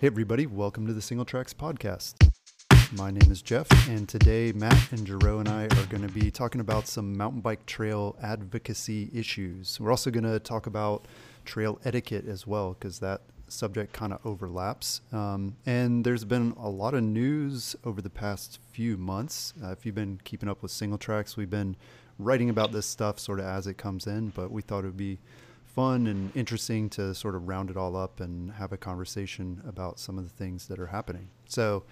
Hey, everybody, welcome to the Singletracks Podcast. My name is Jeff, and today Matt and Jero and I are going to be talking about some mountain bike trail advocacy issues. We're also going to talk about trail etiquette as well, because that subject kind of overlaps. Um, and there's been a lot of news over the past few months. Uh, if you've been keeping up with Singletracks, we've been writing about this stuff sort of as it comes in, but we thought it would be fun and interesting to sort of round it all up and have a conversation about some of the things that are happening. So,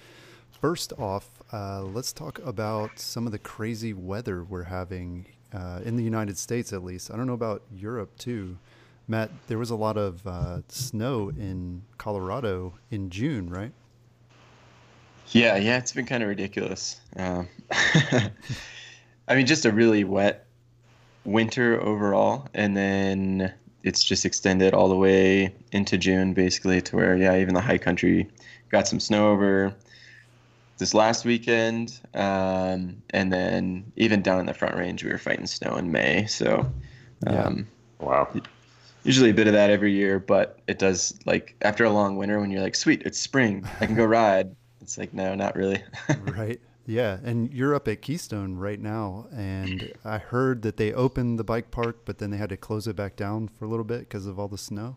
first off, uh, let's talk about some of the crazy weather we're having uh, in the United States, at least. I don't know about Europe too. Matt, there was a lot of uh, snow in Colorado in June, right? Yeah, yeah, it's been kind of ridiculous. Um, I mean, just a really wet winter overall, and then it's just extended all the way into June, basically, to where yeah, even the high country got some snow over this last weekend, um, and then even down in the Front Range, we were fighting snow in May. So, um, yeah. wow. Usually a bit of that every year, but it does like after a long winter when you're like, sweet, it's spring, I can go ride. It's like no, not really. right. Yeah, and you're up at Keystone right now, and I heard that they opened the bike park, but then they had to close it back down for a little bit because of all the snow.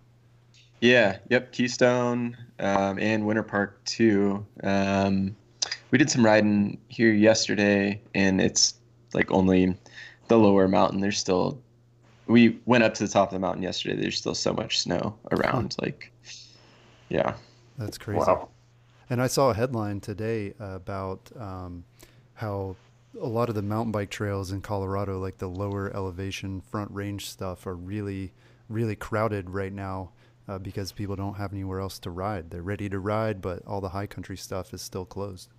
Yeah, yep, Keystone um, and Winter Park too. Um, we did some riding here yesterday, and it's like only the lower mountain. There's still, we went up to the top of the mountain yesterday. There's still so much snow around. Like, yeah, that's crazy. Wow. And I saw a headline today about um, how a lot of the mountain bike trails in Colorado, like the lower elevation front range stuff, are really, really crowded right now uh, because people don't have anywhere else to ride. They're ready to ride, but all the high country stuff is still closed.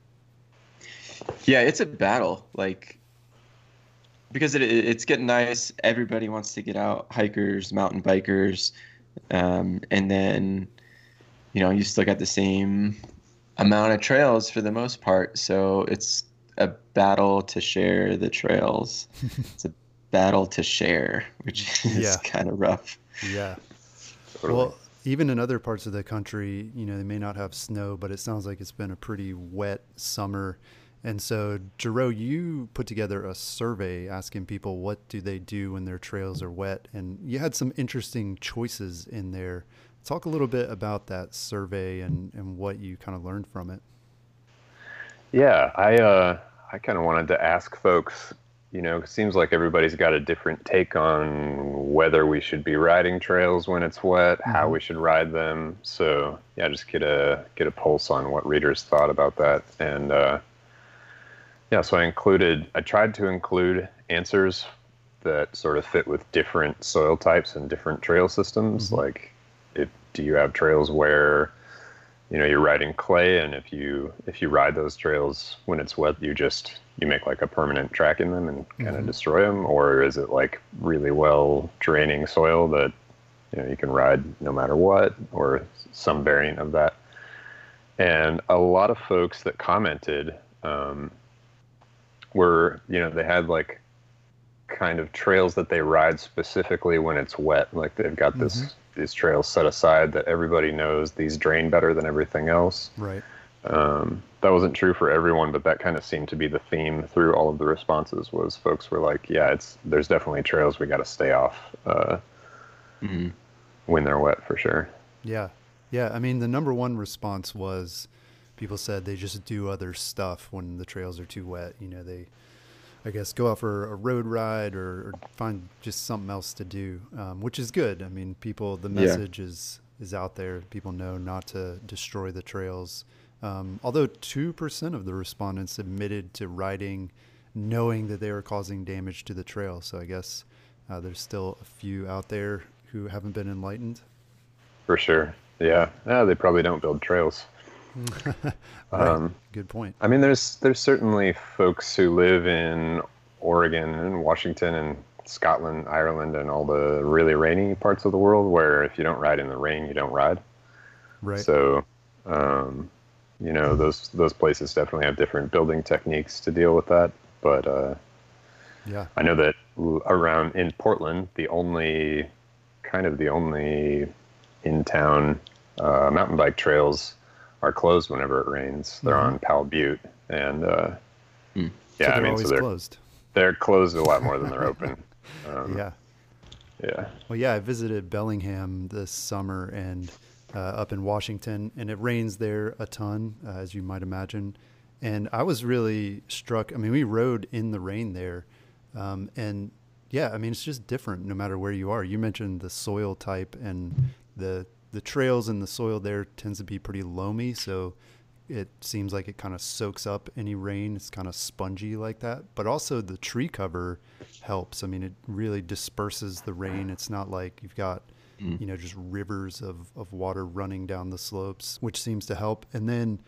Yeah, it's a battle. Like, because it, it's getting nice. Everybody wants to get out hikers, mountain bikers. Um, and then, you know, you still got the same amount of trails for the most part. So it's a battle to share the trails. it's a battle to share, which is yeah. kind of rough. Yeah. Totally. Well, even in other parts of the country, you know, they may not have snow, but it sounds like it's been a pretty wet summer. And so, Jero, you put together a survey asking people what do they do when their trails are wet, and you had some interesting choices in there. Talk a little bit about that survey and, and what you kind of learned from it. Yeah, I uh, I kind of wanted to ask folks. You know, it seems like everybody's got a different take on whether we should be riding trails when it's wet, mm-hmm. how we should ride them. So yeah, just get a get a pulse on what readers thought about that. And uh, yeah, so I included. I tried to include answers that sort of fit with different soil types and different trail systems. Mm-hmm. Like do you have trails where you know you're riding clay and if you if you ride those trails when it's wet you just you make like a permanent track in them and kind of mm-hmm. destroy them or is it like really well draining soil that you know you can ride no matter what or some variant of that? And a lot of folks that commented um, were you know they had like kind of trails that they ride specifically when it's wet like they've got this mm-hmm these trails set aside that everybody knows these drain better than everything else. Right. Um, that wasn't true for everyone, but that kind of seemed to be the theme through all of the responses. Was folks were like, "Yeah, it's there's definitely trails we got to stay off uh, mm-hmm. when they're wet for sure." Yeah, yeah. I mean, the number one response was people said they just do other stuff when the trails are too wet. You know, they I guess go out for a road ride or, or find just something else to do, um, which is good. I mean, people, the message yeah. is is out there. People know not to destroy the trails. Um, although two percent of the respondents admitted to riding, knowing that they were causing damage to the trail. So I guess uh, there's still a few out there who haven't been enlightened. For sure. Yeah. Yeah. They probably don't build trails. Right. Um, Good point. I mean, there's there's certainly folks who live in Oregon and Washington and Scotland, Ireland, and all the really rainy parts of the world where if you don't ride in the rain, you don't ride. Right. So, um, you know, those those places definitely have different building techniques to deal with that. But uh, yeah. I know that around in Portland, the only kind of the only in town uh, mountain bike trails are closed whenever it rains. They're Mhm. on Powell Butte, and uh, so yeah, I mean, so they're closed. they're closed a lot more than they're open. Um, Yeah. yeah. Well, yeah, I visited Bellingham this summer and uh, up in Washington, and it rains there a ton, uh, as you might imagine. And I was really struck. I mean, we rode in the rain there, um, and yeah, I mean, it's just different no matter where you are. You mentioned the soil type, and the the trails and the soil there tends to be pretty loamy, so it seems like it kind of soaks up any rain. It's kind of spongy like that. But also the tree cover helps. I mean, it really disperses the rain. It's not like you've got, mm. you know, just rivers of, of water running down the slopes, which seems to help. And then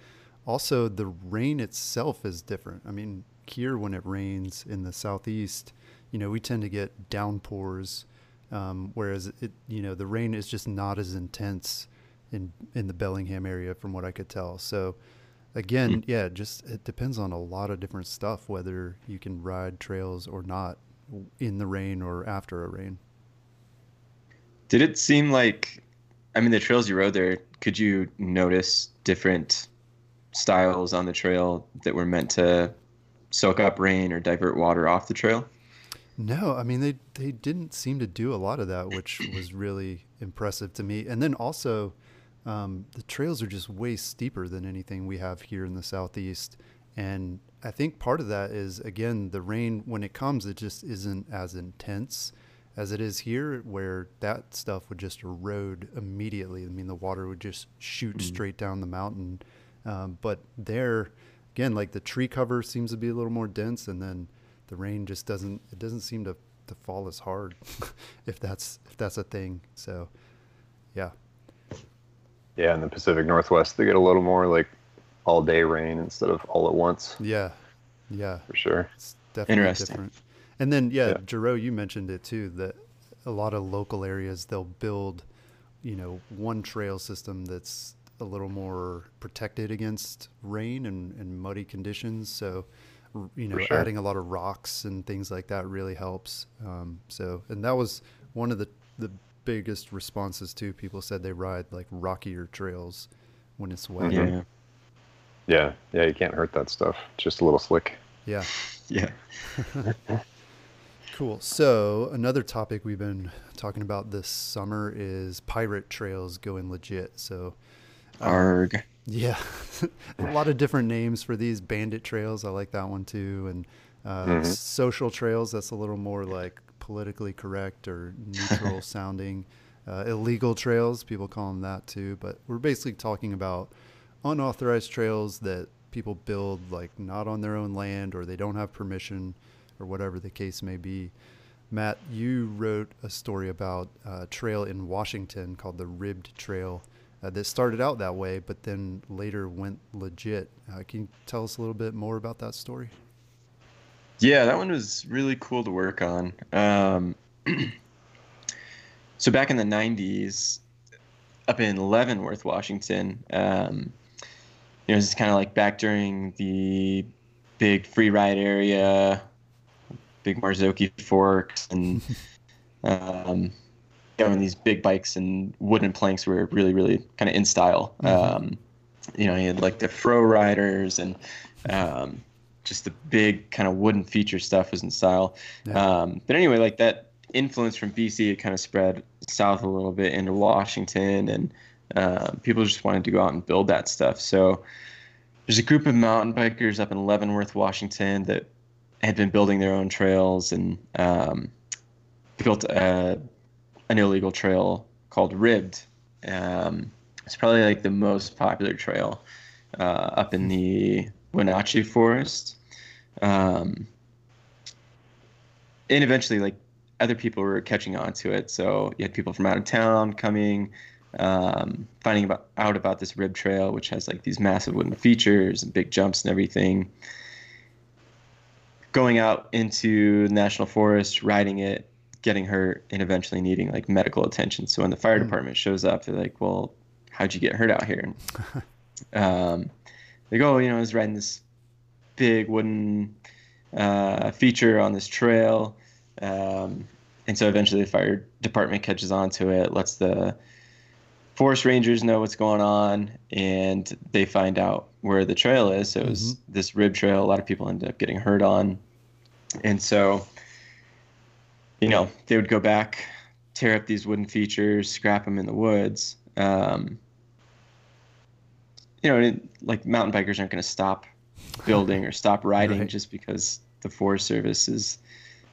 also the rain itself is different. I mean, here when it rains in the southeast, you know, we tend to get downpours, um, whereas it, you know, the rain is just not as intense in in the Bellingham area, from what I could tell. So, again, yeah, just it depends on a lot of different stuff whether you can ride trails or not in the rain or after a rain. Did it seem like, I mean, the trails you rode there, could you notice different styles on the trail that were meant to soak up rain or divert water off the trail? No, I mean they they didn't seem to do a lot of that, which was really impressive to me. And then also, um, the trails are just way steeper than anything we have here in the southeast. And I think part of that is again the rain when it comes, it just isn't as intense as it is here, where that stuff would just erode immediately. I mean, the water would just shoot straight down the mountain. Um, but there, again, like the tree cover seems to be a little more dense, and then the rain just doesn't it doesn't seem to, to fall as hard if that's if that's a thing. So yeah. Yeah, in the Pacific Northwest, they get a little more like all day rain instead of all at once, yeah. Yeah. For sure. it's definitely Interesting. different. And then yeah, Yeah. Jero, you mentioned it too that a lot of local areas they'll build you know one trail system that's a little more protected against rain and, and muddy conditions. So r- you know sure. adding a lot of rocks and things like that really helps um, so and that was one of the the biggest responses too people said they ride like rockier trails when it's wet Mhm. Yeah. Yeah, yeah, you can't hurt that stuff. Just a little slick. yeah Yeah. Cool. So another topic we've been talking about this summer is pirate trails going legit. So Arg. Yeah, a lot of different names for these bandit trails. I like that one too. And uh, Mhm. social trails. That's a little more like politically correct or neutral sounding. Uh, illegal trails, people call them that too. But we're basically talking about unauthorized trails that people build like not on their own land or they don't have permission or whatever the case may be. Matt, you wrote a story about a trail in Washington called the Ribbed Trail uh, that started out that way, but then later went legit. Uh, can you tell us a little bit more about that story? Yeah, that one was really cool to work on. Um, so back in the 90s, up in Leavenworth, Washington, um, you know, kind of like back during the big free ride area, big Marzocchi forks, and um, you know, and these big bikes and wooden planks were really, really kind of in style. Mhm. Um, you know, you had like the Fro riders and um, just the big kind of wooden feature stuff was in style. Yeah. Um, but anyway, like that influence from BC, it kind of spread south a little bit into Washington, and uh, people just wanted to go out and build that stuff. So there's a group of mountain bikers up in Leavenworth, Washington, that had been building their own trails and um, built a, an illegal trail called Ribbed. Um, it's probably like the most popular trail uh, up in the Wenatchee Forest. Um, and eventually, like other people were catching on to it. So you had people from out of town coming, um, finding about, out about this rib trail, which has like these massive wooden features and big jumps and everything. Going out into the national forest, riding it, getting hurt, and eventually needing like medical attention. So when the fire mm. department shows up, they're like, "Well, how'd you get hurt out here?" um, they go, oh, you know, I was riding this big wooden uh, feature on this trail. Um, and so eventually the fire department catches on to it, lets the forest rangers know what's going on, and they find out where the trail is. So it was mm-hmm. this rib trail. A lot of people ended up getting hurt on. And so, you know, they would go back, tear up these wooden features, scrap them in the woods. Um, you know, like mountain bikers aren't going to stop building or stop riding right. just because the Forest Service is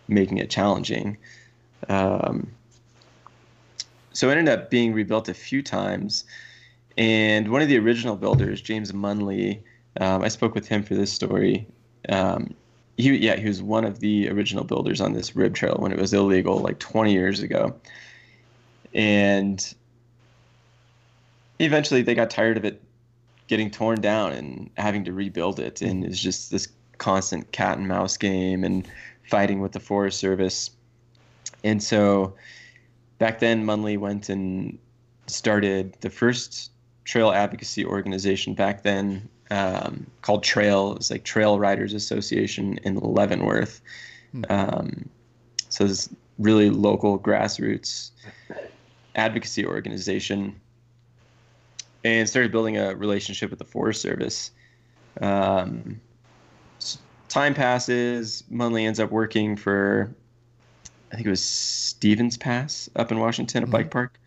making it challenging. Um, so it ended up being rebuilt a few times. And one of the original builders, James Munley, um, I spoke with him for this story. Um, he, yeah, he was one of the original builders on this rib trail when it was illegal, like 20 years ago. And eventually they got tired of it getting torn down and having to rebuild it. And it's just this constant cat and mouse game and fighting with the Forest Service. And so back then, Munley went and started the first trail advocacy organization back then um, called Trail. It's like Trail Riders Association in Leavenworth. Hmm. Um, so this really local grassroots advocacy organization and started building a relationship with the Forest Service. Um, time passes. Munley ends up working for, I think it was Stevens Pass up in Washington, a mm-hmm. bike park,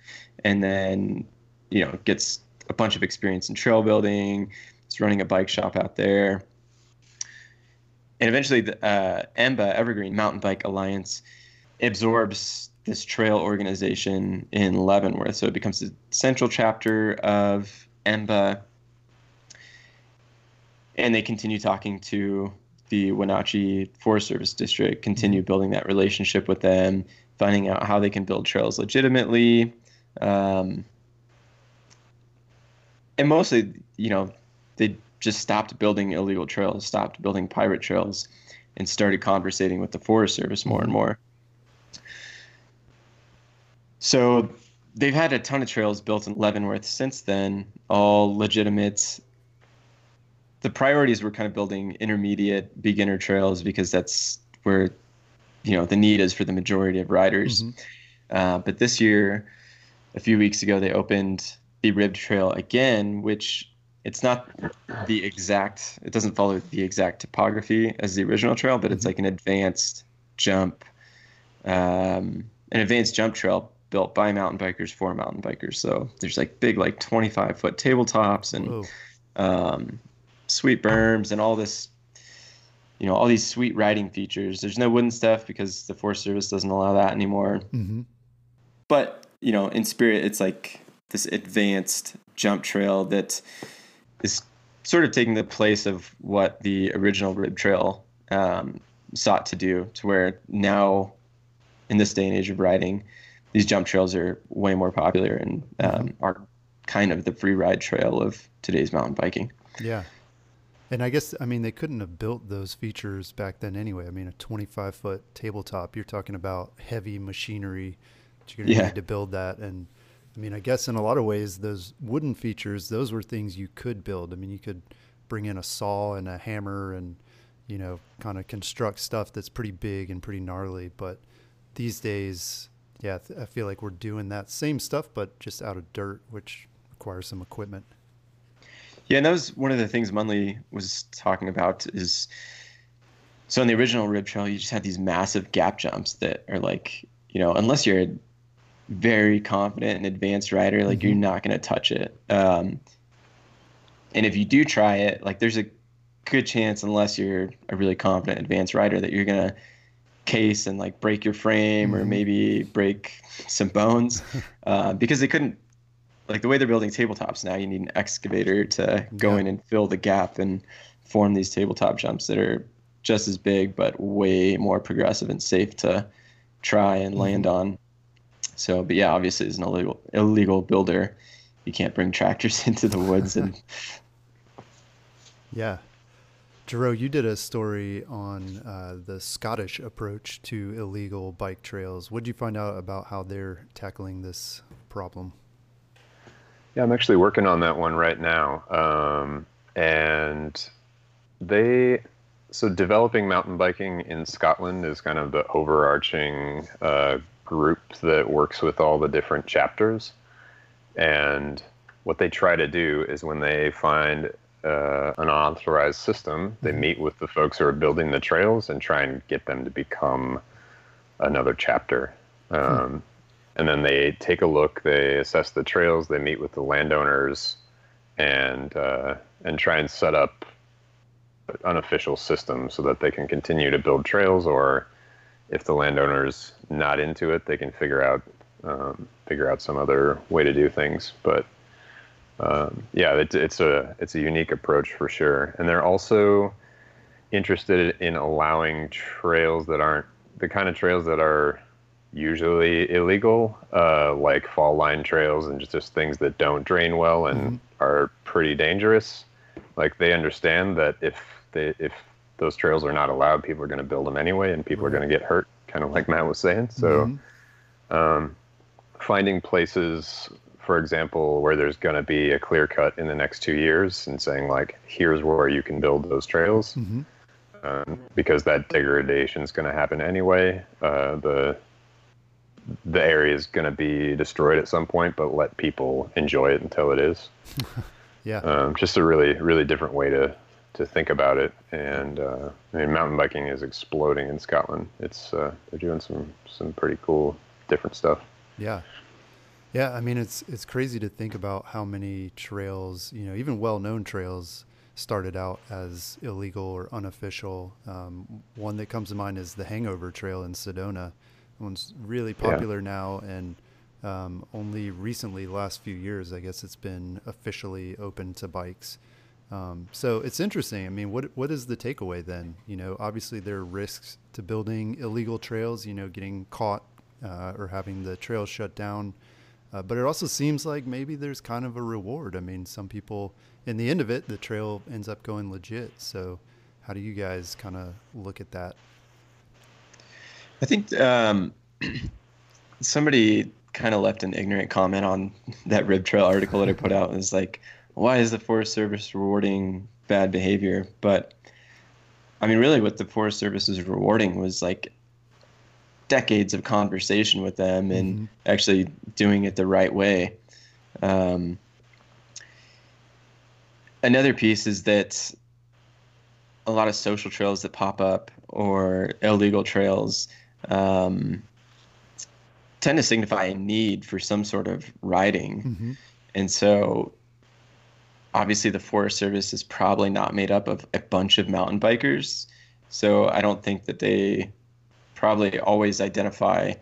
and then you know gets a bunch of experience in trail building. He's running a bike shop out there, and eventually the uh, EMBA Evergreen Mountain Bike Alliance absorbs this trail organization in Leavenworth. So it becomes the central chapter of EMBA. And they continue talking to the Wenatchee Forest Service District, continue mm-hmm. building that relationship with them, finding out how they can build trails legitimately. Um, and mostly, you know, they just stopped building illegal trails, stopped building pirate trails, and started conversating with the Forest Service more and more. So they've had a ton of trails built in Leavenworth since then, all legitimate. The priorities were kind of building intermediate beginner trails because that's where you know the need is for the majority of riders. Mm-hmm. Uh, but this year, a few weeks ago, they opened the Ribbed Trail again, which it's not the exact. It doesn't follow the exact topography as the original trail, but it's mm-hmm. like an advanced jump, um, an advanced jump trail built by mountain bikers for mountain bikers. So there's like big, like 25 foot tabletops and um, sweet berms and all this, you know, all these sweet riding features. There's no wooden stuff because the Forest Service doesn't allow that anymore. Mm-hmm. But, you know, in spirit, it's like this advanced jump trail that is sort of taking the place of what the original rib trail um, sought to do to where now in this day and age of riding these jump trails are way more popular and um, mm-hmm. are kind of the free ride trail of today's mountain biking. Yeah. And I guess, I mean, they couldn't have built those features back then anyway. I mean, a 25 foot tabletop, you're talking about heavy machinery. You're going to yeah. need to build that. And I mean, I guess in a lot of ways, those wooden features, those were things you could build. I mean, you could bring in a saw and a hammer and, you know, kind of construct stuff that's pretty big and pretty gnarly. But these days, yeah, I feel like we're doing that same stuff, but just out of dirt, which requires some equipment. Yeah, and that was one of the things Munley was talking about is so in the original rib trail, you just had these massive gap jumps that are like, you know, unless you're very confident and advanced rider, like mm-hmm. you're not going to touch it. Um, and if you do try it, like there's a good chance, unless you're a really confident advanced rider, that you're going to case and like break your frame mm-hmm. or maybe break some bones uh, because they couldn't like the way they're building tabletops now you need an excavator to go yeah. in and fill the gap and form these tabletop jumps that are just as big but way more progressive and safe to try and mm-hmm. land on So, but yeah, obviously, as an illegal illegal builder, you can't bring tractors into the woods and. yeah, Jero, you did a story on uh, the Scottish approach to illegal bike trails. What did you find out about how they're tackling this problem? Yeah, I'm actually working on that one right now. Um, and they, so developing mountain biking in Scotland is kind of the overarching uh, group that works with all the different chapters. And what they try to do is when they find uh, an authorized system, they mm-hmm. meet with the folks who are building the trails and try and get them to become another chapter. Hmm. Um, hmm. And then they take a look, they assess the trails, they meet with the landowners, and uh, and try and set up unofficial systems so that they can continue to build trails, or if the landowner's not into it, they can figure out um, figure out some other way to do things. But um, yeah, it, it's a it's a unique approach for sure, and they're also interested in allowing trails that aren't the kind of trails that are usually illegal, uh, like fall line trails and just, just things that don't drain well and mm-hmm. are pretty dangerous. Like they understand that if they if those trails are not allowed, people are going to build them anyway, and people right. are going to get hurt, kind of like Matt was saying. So, mm-hmm. um, finding places for example, where there's going to be a clear cut in the next two years and saying, like, here's where you can build those trails. Mm-hmm. Um, because that degradation is going to happen anyway. Uh, the the area is going to be destroyed at some point, but let people enjoy it until it is. yeah. Um, just a really, really different way to, to think about it. And uh, I mean, mountain biking is exploding in Scotland. It's uh, they're doing some some pretty cool, different stuff. Yeah. Yeah, I mean it's it's crazy to think about how many trails, you know, even well-known trails started out as illegal or unofficial. Um, one that comes to mind is the Hangover Trail in Sedona. One's really popular yeah. now, and um, only recently, last few years, I guess it's been officially open to bikes. Um, so it's interesting. I mean, what what is the takeaway then? You know, obviously there are risks to building illegal trails. You know, getting caught uh, or having the trail shut down uh, but it also seems like maybe there's kind of a reward. I mean, some people, in the end of it, the trail ends up going legit. So, how do you guys kind of look at that? I think um, somebody kind of left an ignorant comment on that Rib Trail article that I put out. Is like, why is the Forest Service rewarding bad behavior? But I mean, really, what the Forest Service is rewarding was like decades of conversation with them and mm-hmm. actually doing it the right way. Um, another piece is that a lot of social trails that pop up or illegal trails um, tend to signify a need for some sort of riding. Mm-hmm. And so obviously the Forest Service is probably not made up of a bunch of mountain bikers. So I don't think that they probably always identify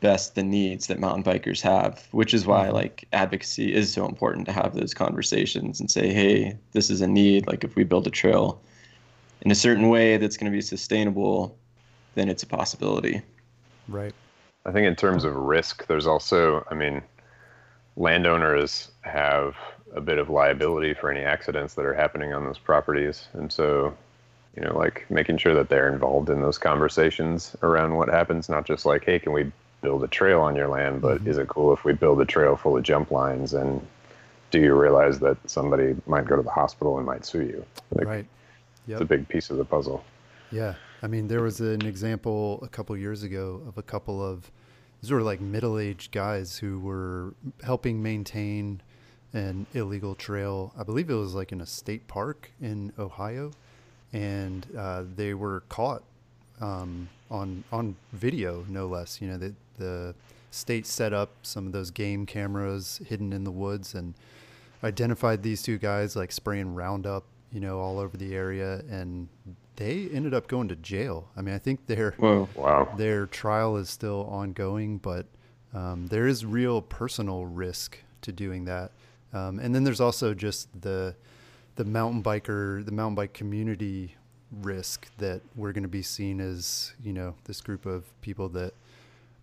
best the needs that mountain bikers have, which is why mm-hmm. like advocacy is so important to have those conversations and say, hey, this is a need. Like if we build a trail in a certain way that's going to be sustainable, then it's a possibility. Right. I think in terms of risk, there's also, I mean, landowners have a bit of liability for any accidents that are happening on those properties. And so you know, like making sure that they're involved in those conversations around what happens, not just like, hey, can we build a trail on your land, but mm-hmm. is it cool if we build a trail full of jump lines and do you realize that somebody might go to the hospital and might sue you? Like, right. Yep. It's a big piece of the puzzle. Yeah. I mean, there was an example a couple years ago of a couple of sort of like middle aged guys who were helping maintain an illegal trail. I believe it was like in a state park in Ohio and uh, they were caught um, on on video, no less. You know, the the state set up some of those game cameras hidden in the woods and identified these two guys like spraying Roundup, you know, all over the area, and they ended up going to jail. I mean, I think their Whoa. wow their trial is still ongoing, but um, there is real personal risk to doing that. Um, and then there's also just the the mountain biker, the mountain bike community risk that we're going to be seen as, you know, this group of people that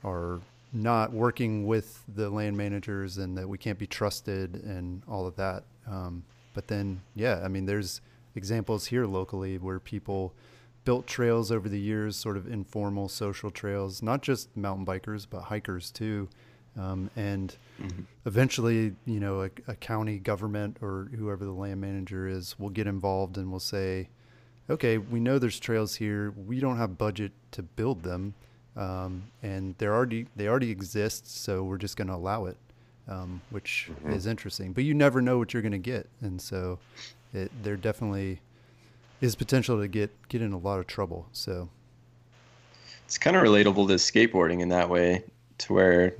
are not working with the land managers and that we can't be trusted and all of that. Um, but then, yeah, I mean, there's examples here locally where people built trails over the years, sort of informal social trails, not just mountain bikers, but hikers too. Um, and mm-hmm. eventually, you know, a, a, county government or whoever the land manager is will get involved and will say, okay, we know there's trails here. We don't have budget to build them. Um, and they're already, they already exist. So we're just going to allow it, um, which mm-hmm. is interesting, but you never know what you're going to get. And so it, there definitely is potential to get, get in a lot of trouble. So it's kind of relatable to skateboarding in that way to where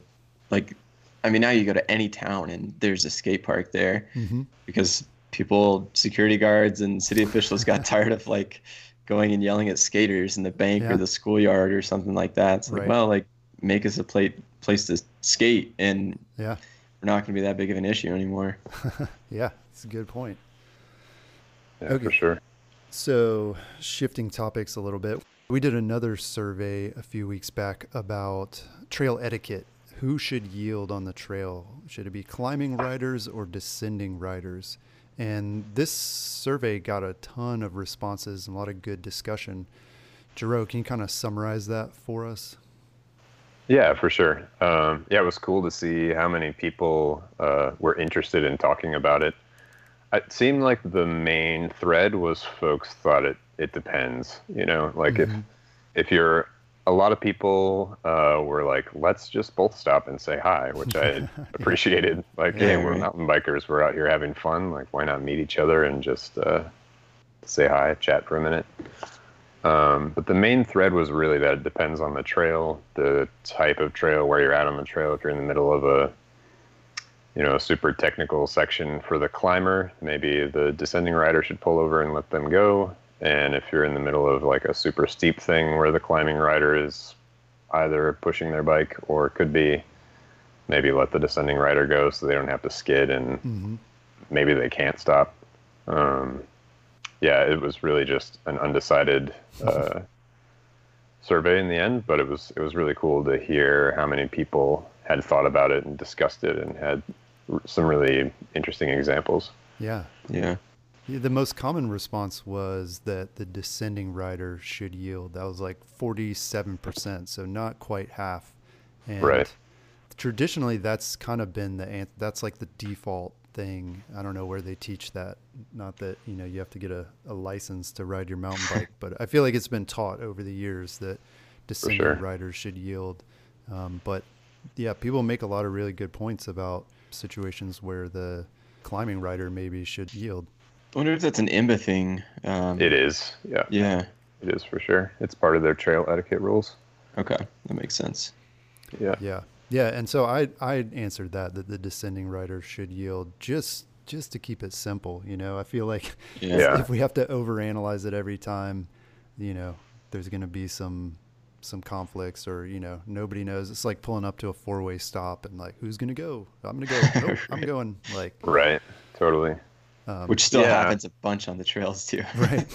like I mean, now you go to any town and there's a skate park there mm-hmm. because people, security guards and city officials got tired of like going and yelling at skaters in the bank yeah. or the schoolyard or something like that. It's like, right. well, like make us a plate, place to skate and yeah, we're not going to be that big of an issue anymore. yeah, it's a good point. Yeah, okay. for sure. So shifting topics a little bit, we did another survey a few weeks back about trail etiquette who should yield on the trail? Should it be climbing riders or descending riders? And this survey got a ton of responses and a lot of good discussion. Jero, can you kind of summarize that for us? Yeah, for sure. Um, yeah, it was cool to see how many people uh, were interested in talking about it. It seemed like the main thread was folks thought it it depends. You know, like mm-hmm. if if you're a lot of people uh, were like, let's just both stop and say hi, which I appreciated. Like, yeah, hey, we're mountain bikers. We're out here having fun. Like, why not meet each other and just uh, say hi, chat for a minute? Um, but the main thread was really that it depends on the trail, the type of trail, where you're at on the trail. If you're in the middle of a, you know, a super technical section for the climber, maybe the descending rider should pull over and let them go. And if you're in the middle of like a super steep thing where the climbing rider is either pushing their bike or could be maybe let the descending rider go so they don't have to skid and mm-hmm. maybe they can't stop. Um, yeah, it was really just an undecided uh, survey in the end, but it was it was really cool to hear how many people had thought about it and discussed it and had some really interesting examples. Yeah, yeah. The most common response was that the descending rider should yield. That was like 47%, so not quite half. And right. traditionally, that's kind of been the that's like the default thing. I don't know where they teach that. Not that you know you have to get a, a license to ride your mountain bike, but I feel like it's been taught over the years that descending sure. riders should yield. Um, but yeah, people make a lot of really good points about situations where the climbing rider maybe should yield. I wonder if that's an IMBA thing. Um, it is. Yeah. Yeah. It is for sure. It's part of their trail etiquette rules. Okay, that makes sense. Yeah. Yeah. Yeah, and so I I answered that that the descending rider should yield just just to keep it simple. You know, I feel like yeah. if we have to overanalyze it every time, you know, there's going to be some some conflicts or you know nobody knows. It's like pulling up to a four way stop and like who's going to go? I'm going to go. nope, I'm going. Like right, totally. Um, Which still yeah. happens a bunch on the trails too. right.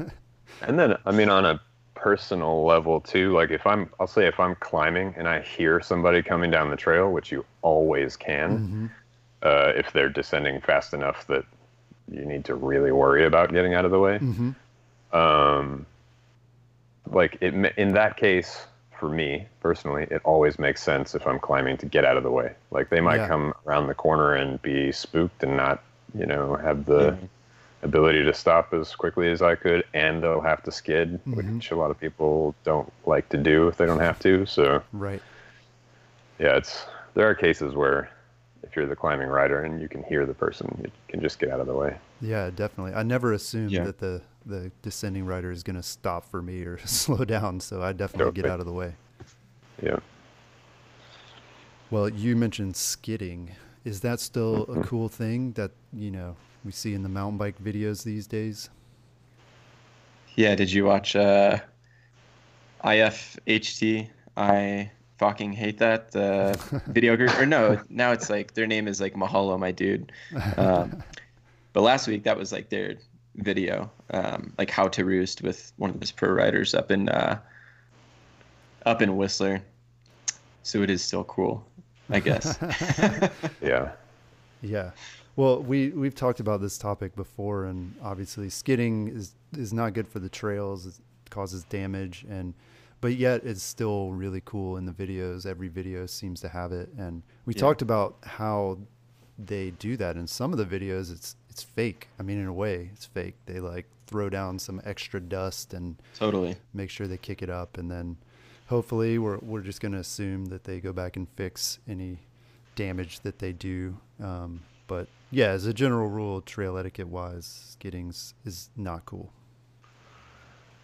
and then, I mean, on a personal level too, like if I'm, I'll say if I'm climbing and I hear somebody coming down the trail, which you always can, mm-hmm. uh, if they're descending fast enough that you need to really worry about getting out of the way. Mm-hmm. Um, like it, in that case, for me personally, it always makes sense if I'm climbing to get out of the way. Like they might yeah. come around the corner and be spooked and not you know, have the mm-hmm. ability to stop as quickly as I could, and they'll have to skid, mm-hmm. which a lot of people don't like to do if they don't have to. So, right. Yeah, it's there are cases where if you're the climbing rider and you can hear the person, you can just get out of the way. Yeah, definitely. I never assumed yeah. that the the descending rider is going to stop for me or slow down, so I definitely totally. get out of the way. Yeah. Well, you mentioned skidding. Is that still a mm-hmm. cool thing that you know we see in the mountain bike videos these days? Yeah. Did you watch uh, IFHT? I fucking hate that uh, video group. Or no, now it's like their name is like Mahalo, my dude. Um, but last week that was like their video, um, like how to roost with one of those pro riders up in uh, up in Whistler. so it is still cool, I guess. Yeah. Yeah. Well, we we've talked about this topic before, and obviously skidding is is not good for the trails. It causes damage, and but yet it's still really cool in the videos. Every video seems to have it, and we Yeah. talked about how they do that in some of the videos. It's it's fake. I mean, in a way, it's fake. They like throw down some extra dust and totally. make sure they kick it up, and then hopefully we're we're just going to assume that they go back and fix any damage that they do. Um, but yeah, as a general rule, trail etiquette wise, skidding's is not cool.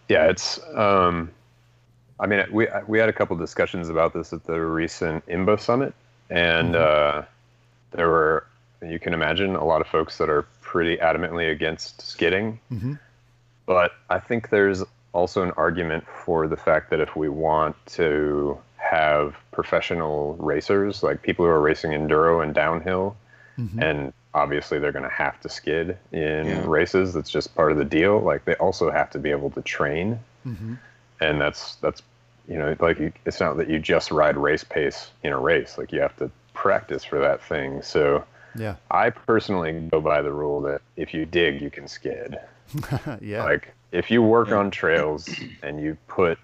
Yeah, it's. Um, I mean, we we had a couple discussions about this at the recent IMBA summit, and uh, there were, you can imagine, a lot of folks that are pretty adamantly against skidding. Mm-hmm. But I think there's also an argument for the fact that if we want to have professional racers, like people who are racing enduro and downhill, Mm-hmm. and obviously they're going to have to skid in Yeah. races. That's just part of the deal. Like they also have to be able to train, Mm-hmm. and that's that's you know like you, it's not that you just ride race pace in a race. Like you have to practice for that thing. So Yeah, I personally go by the rule that if you dig, you can skid. yeah, Like if you work Yeah. on trails and you put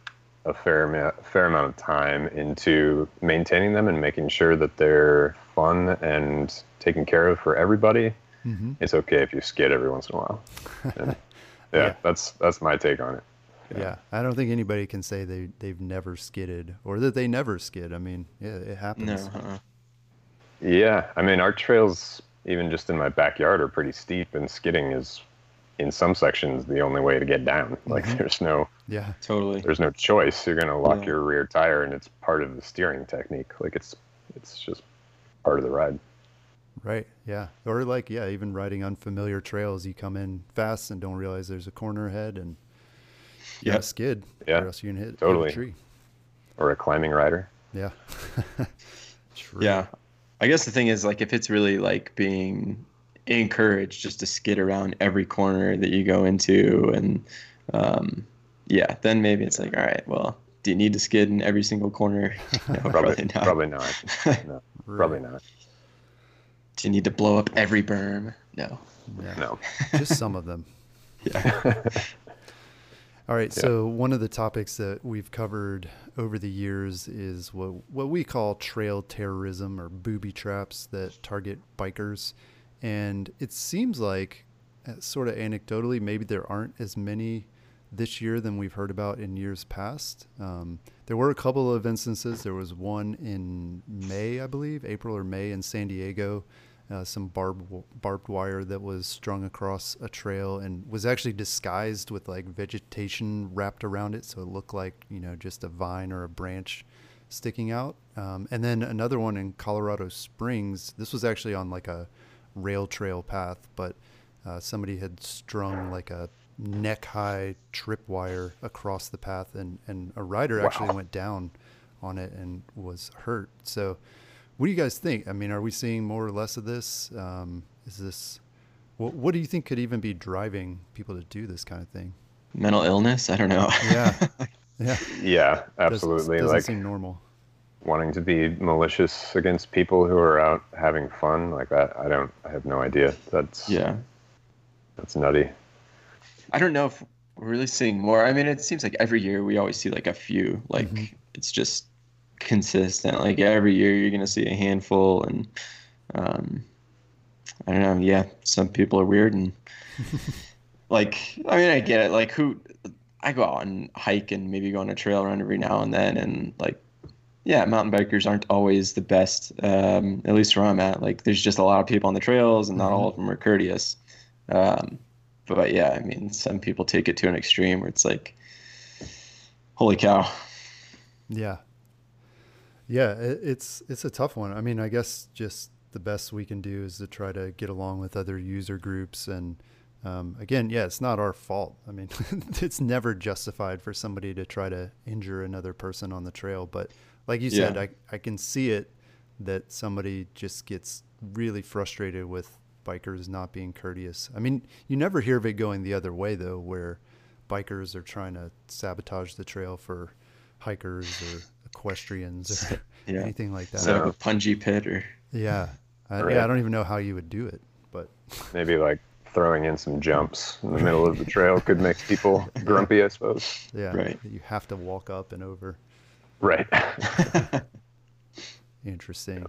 a fair amount, fair amount of time into maintaining them and making sure that they're fun and taken care of for everybody, mm-hmm. it's okay if you skid every once in a while. And yeah, Yeah. that's that's my take on it. yeah. I don't think anybody can say they they've never skidded or that they never skid. I mean, yeah, it happens. No. Uh-uh. Yeah, I mean our trails, even just in my backyard, are pretty steep, and skidding is, in some sections, the only way to get down. Like Mhm. there's no Yeah, Totally. there's no choice. You're gonna lock Yeah. your rear tire, and it's part of the steering technique. Like it's it's just part of the ride. right. Yeah, or like yeah, even riding unfamiliar trails, you come in fast and don't realize there's a corner ahead, and you Yep. skid, Yeah, or else you're gonna hit, hit totally. a tree. Or a climbing rider. Yeah. True. Yeah. I guess the thing is like if it's really like being encouraged just to skid around every corner that you go into and um yeah, then maybe it's like, all right, well, do you need to skid in every single corner? No, Probably not. probably not. No, probably not. Do you need to blow up every berm? No. Yeah. No. Just some of them. Yeah. All right. Yeah. So one of the topics that we've covered over the years is what what we call trail terrorism or booby traps that target bikers, and it seems like, uh, sort of anecdotally, maybe there aren't as many this year than we've heard about in years past. Um, there were a couple of instances. There was one in May, I believe, April or May in San Diego. Uh, some barbed barbed wire that was strung across a trail and was actually disguised with like vegetation wrapped around it, so it looked like you know just a vine or a branch sticking out. Um, and then another one in Colorado Springs. This was actually on like a rail trail path, but uh, somebody had strung like a neck high tripwire across the path, and and a rider actually Wow. went down on it and was hurt. So, what do you guys think? I mean, are we seeing more or less of this? Um, is this what, what do you think could even be driving people to do this kind of thing? Mental illness? I don't know. Yeah, yeah, Yeah, Doesn't- absolutely. Doesn't like seem normal. Wanting to be malicious against people who are out having fun like that. I don't. I have no idea. That's yeah. That's nutty. I don't know if we're really seeing more. I mean, it seems like every year we always see like a few. Like Mhm. it's just consistent. Like every year you're gonna see a handful, and um, I don't know. Yeah, some people are weird, and like I mean, I get it. Like who? I go out and hike and maybe go on a trail run every now and then, and like. Yeah, mountain bikers aren't always the best. Um, at least where I'm at, like there's just a lot of people on the trails, and not all of them are courteous. Um, but yeah, I mean, some people take it to an extreme where it's like, holy cow. Yeah. Yeah, it, it's it's a tough one. I mean, I guess just the best we can do is to try to get along with other user groups and um, again, yeah, it's not our fault. I mean, it's never justified for somebody to try to injure another person on the trail. But like you said, Yeah. I, I can see it that somebody just gets really frustrated with bikers not being courteous. I mean, you never hear of it going the other way, though, where bikers are trying to sabotage the trail for hikers or equestrians or Yeah. anything like that. Up a punji pit or yeah. I, Right. yeah, I don't even know how you would do it, but Maybe like throwing in some jumps in the middle of the trail could make people grumpy, I suppose. yeah, Right. you have to walk up and over. Right. Interesting.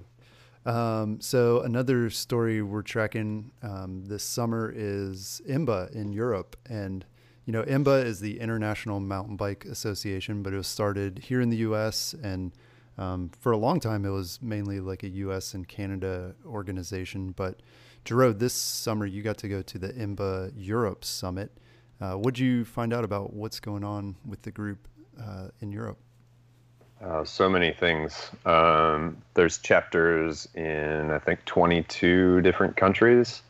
Um, so another story we're tracking um, this summer is IMBA in Europe, and you know IMBA is the International Mountain Bike Association, but it was started here in the U.S. and um, for a long time it was mainly like a U.S. and Canada organization. But Jerome, this summer you got to go to the IMBA Europe Summit. Uh, what'd you find out about what's going on with the group uh, in Europe? Uh, so many things. Um, there's chapters in, I think, 22 different countries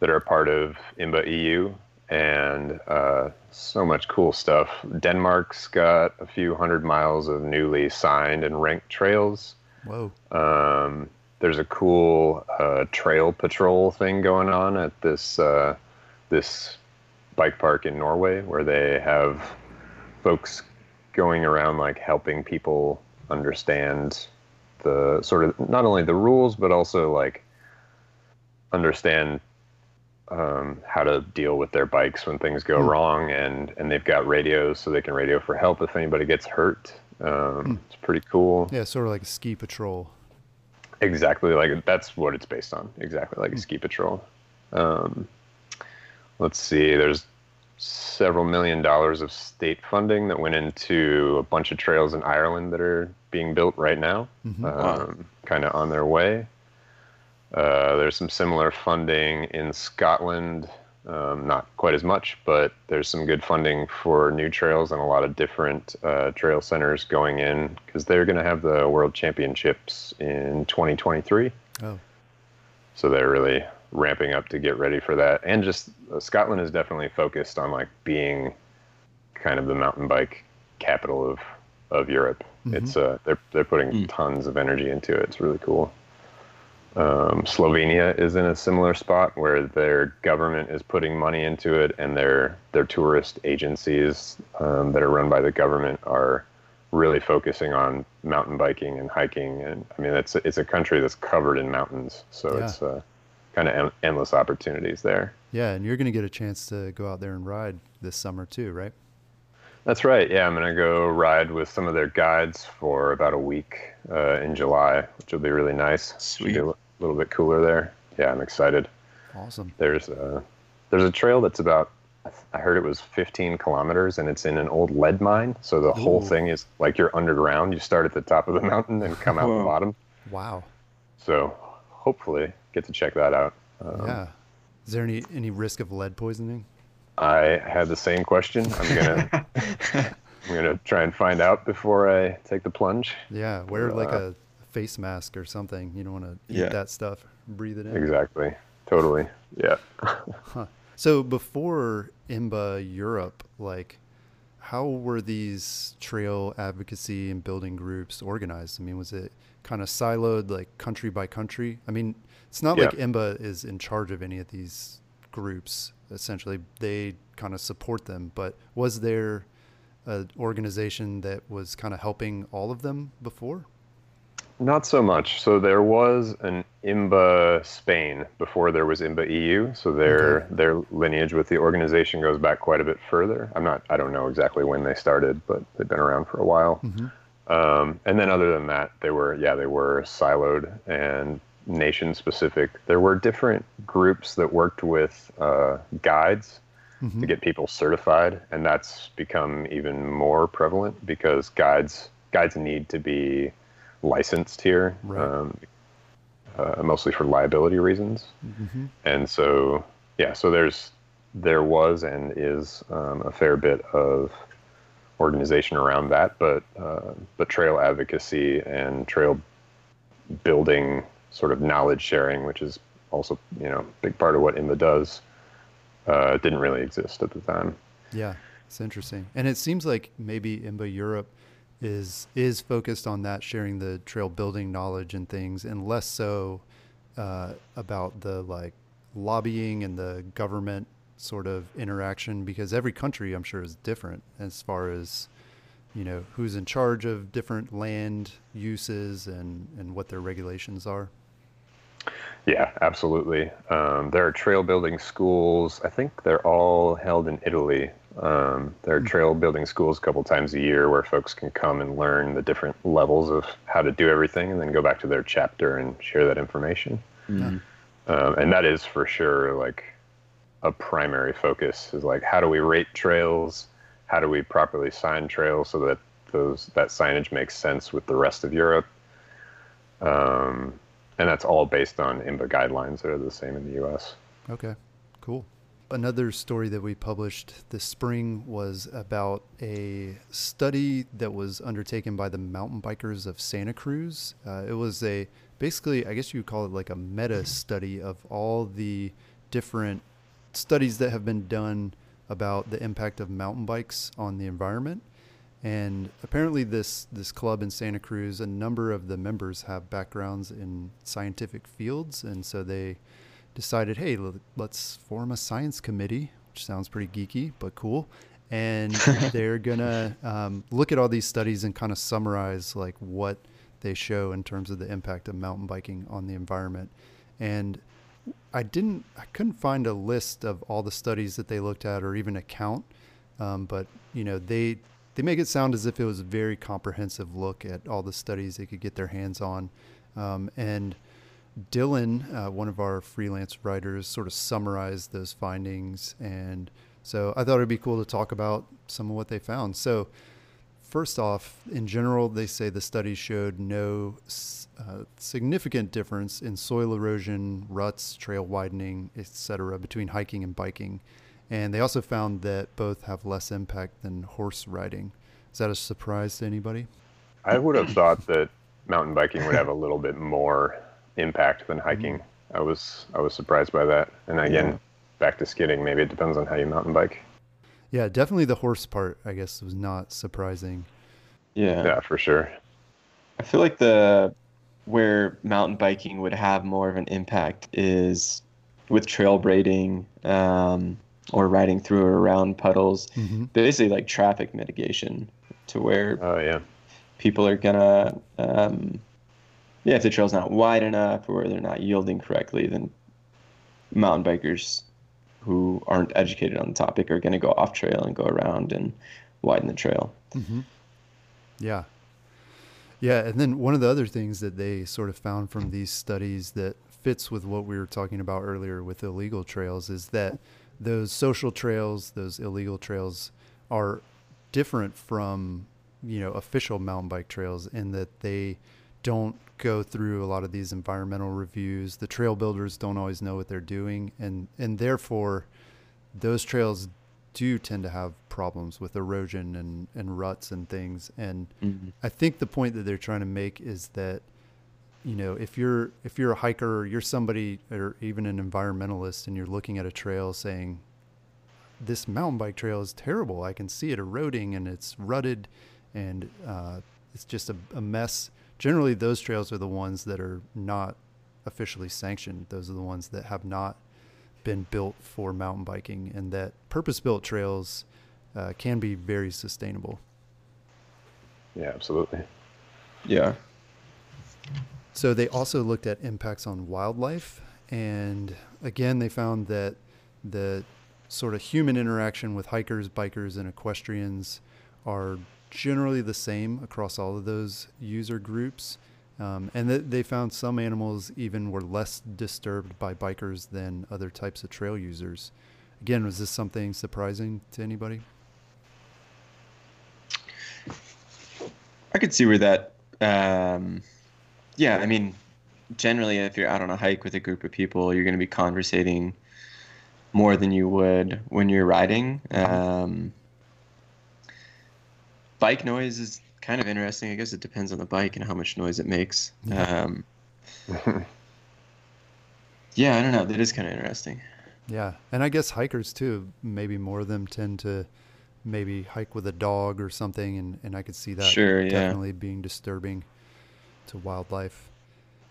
that are part of IMBA EU, and uh, so much cool stuff. Denmark's got a few hundred miles of newly signed and ranked trails. Whoa. Um, there's a cool uh, trail patrol thing going on at this uh, this bike park in Norway, where they have folks going around like helping people understand the sort of not only the rules but also like understand um, how to deal with their bikes when things go Hmm. wrong and and they've got radios so they can radio for help if anybody gets hurt um, it's pretty cool Yeah, sort of like a ski patrol. Exactly, like that's what it's based on. Exactly, like a ski patrol. Um, let's see. There's several million dollars of state funding that went into a bunch of trails in Ireland that are being built right now, Mhm. um, kind of on their way. Uh, there's some similar funding in Scotland, um, not quite as much, but there's some good funding for new trails and a lot of different uh, trail centers going in because they're going to have the World Championships in 2023. Oh, So they're really ramping up to get ready for that. And just uh, Scotland is definitely focused on like being kind of the mountain bike capital of of Europe. It's uh they're they're putting Mm. tons of energy into it. It's really cool. Um, Slovenia is in a similar spot where their government is putting money into it, and their their tourist agencies um, that are run by the government are really focusing on mountain biking and hiking. And I mean, it's it's a country that's covered in mountains, so Yeah. it's uh, kind of en- endless opportunities there. yeah, and you're going to get a chance to go out there and ride this summer too, right? That's right. Yeah, I'm gonna go ride with some of their guides for about a week uh, in July, which will be really nice. Sweet. a little bit cooler there. Yeah, I'm excited. Awesome. There's a there's a trail that's about I heard it was 15 kilometers, and it's in an old lead mine. So the whole thing is like you're underground. You start at the top of the mountain and come out the bottom. Wow. So hopefully get to check that out. Um, yeah. Is there any any risk of lead poisoning? I had the same question. I'm gonna I'm gonna try and find out before I take the plunge. Yeah, wear like Uh, a face mask or something. You don't want to eat Yeah. that stuff. Breathe it in. Exactly. Totally. Yeah. So before IMBA Europe, like, how were these trail advocacy and building groups organized? I mean, was it kind of siloed, like country by country? I mean, it's not like IMBA is in charge of any of these groups. Essentially, they kind of support them. But was there an organization that was kind of helping all of them before? Not so much. So there was an IMBA Spain before there was IMBA EU. So their Okay. their lineage with the organization goes back quite a bit further. I'm not. I don't know exactly when they started, but they've been around for a while. Um, and then other than that, they were yeah they were siloed and nation specific. There were different groups that worked with uh, guides to get people certified, and that's become even more prevalent because guides guides need to be licensed here, Right. um, uh, mostly for liability reasons. Mm-hmm. And so, yeah, so there's there was and is um, a fair bit of organization around that, but uh, but trail advocacy and trail building, sort of knowledge sharing, which is also you know a big part of what IMBA does, uh, didn't really exist at the time. Yeah, it's interesting, and it seems like maybe IMBA Europe is is focused on that, sharing the trail building knowledge and things, and less so uh, about the like lobbying and the government sort of interaction, because every country I'm sure is different as far as you know, who's in charge of different land uses and, and what their regulations are? Yeah, absolutely. Um, there are trail building schools. I think they're all held in Italy. Um, there are mm-hmm. trail building schools a couple times a year where folks can come and learn the different levels of how to do everything and then go back to their chapter and share that information. Mm-hmm. Um, and that is for sure like a primary focus is like how do we rate trails? How do we properly sign trails so that those that signage makes sense with the rest of Europe? Um, and that's all based on IMBA guidelines that are the same in the U.S. Okay, cool. Another story that we published this spring was about a study that was undertaken by the mountain bikers of Santa Cruz. Uh, it was a basically, I guess you would call it like a meta study of all the different studies that have been done about the impact of mountain bikes on the environment. And apparently, this this club in Santa Cruz, a number of the members have backgrounds in scientific fields, and so they decided, hey, let's form a science committee, which sounds pretty geeky but cool. And they're gonna um, look at all these studies and kind of summarize like what they show in terms of the impact of mountain biking on the environment. And I didn't, I couldn't find a list of all the studies that they looked at or even a count. Um, but you know, they they make it sound as if it was a very comprehensive look at all the studies they could get their hands on. Um, and Dylan, uh, one of our freelance writers, sort of summarized those findings. And so I thought it'd be cool to talk about some of what they found. So, first off, in general, they say the study showed no uh, significant difference in soil erosion, ruts, trail widening, etc., between hiking and biking. And they also found that both have less impact than horse riding. Is that a surprise to anybody? I would have thought that mountain biking would have a little bit more impact than hiking. Mm-hmm. I was I was surprised by that. And again, yeah. back to skidding, maybe it depends on how you mountain bike. Yeah, definitely the horse part, I guess, was not surprising. Yeah. Yeah, for sure. I feel like the where mountain biking would have more of an impact is with trail braiding, um, or riding through or around puddles. Mm-hmm. Basically, like traffic mitigation to where oh yeah people are gonna um, yeah if the trail's not wide enough or they're not yielding correctly, then mountain bikers who aren't educated on the topic are going to go off trail and go around and widen the trail. Mm-hmm. Yeah. Yeah. And then one of the other things that they sort of found from these studies that fits with what we were talking about earlier with illegal trails is that those social trails, those illegal trails, are different from you know official mountain bike trails in that they don't go through a lot of these environmental reviews. The trail builders don't always know what they're doing, and and therefore, those trails do tend to have problems with erosion and, and ruts and things. And mm-hmm. I think the point that they're trying to make is that you know if you're if you're a hiker or you're somebody or even an environmentalist and you're looking at a trail saying this mountain bike trail is terrible. I can see it eroding and it's rutted and uh, it's just a, a, mess. Generally those trails are the ones that are not officially sanctioned. Those are the ones that have not been built for mountain biking and that purpose built trails uh, can be very sustainable. Yeah absolutely. Yeah so they also looked at impacts on wildlife, and again, they found that the sort of human interaction with hikers, bikers, and equestrians are generally the same across all of those user groups. Um, and th- they found some animals even were less disturbed by bikers than other types of trail users. Again, was this something surprising to anybody? I could see where that um, yeah, I mean, generally, if you're out on a hike with a group of people, you're going to be conversating more than you would when you're riding. Um, bike noise is kind of interesting. I guess it depends on the bike and how much noise it makes. Yeah, um, yeah I don't know. That is kind of interesting. Yeah, and I guess hikers too. Maybe more of them tend to maybe hike with a dog or something, and, and I could see that sure, definitely yeah. being disturbing to wildlife.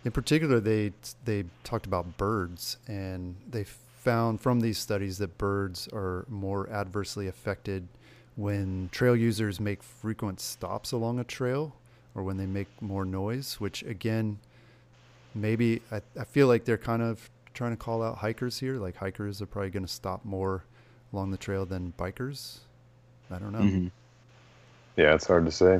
In particular, they they talked about birds, and they found from these studies that birds are more adversely affected when trail users make frequent stops along a trail or when they make more noise, which again, maybe I, I feel like they're kind of trying to call out hikers here. Like hikers are probably going to stop more along the trail than bikers. I don't know. Mm-hmm. Yeah, it's hard to say.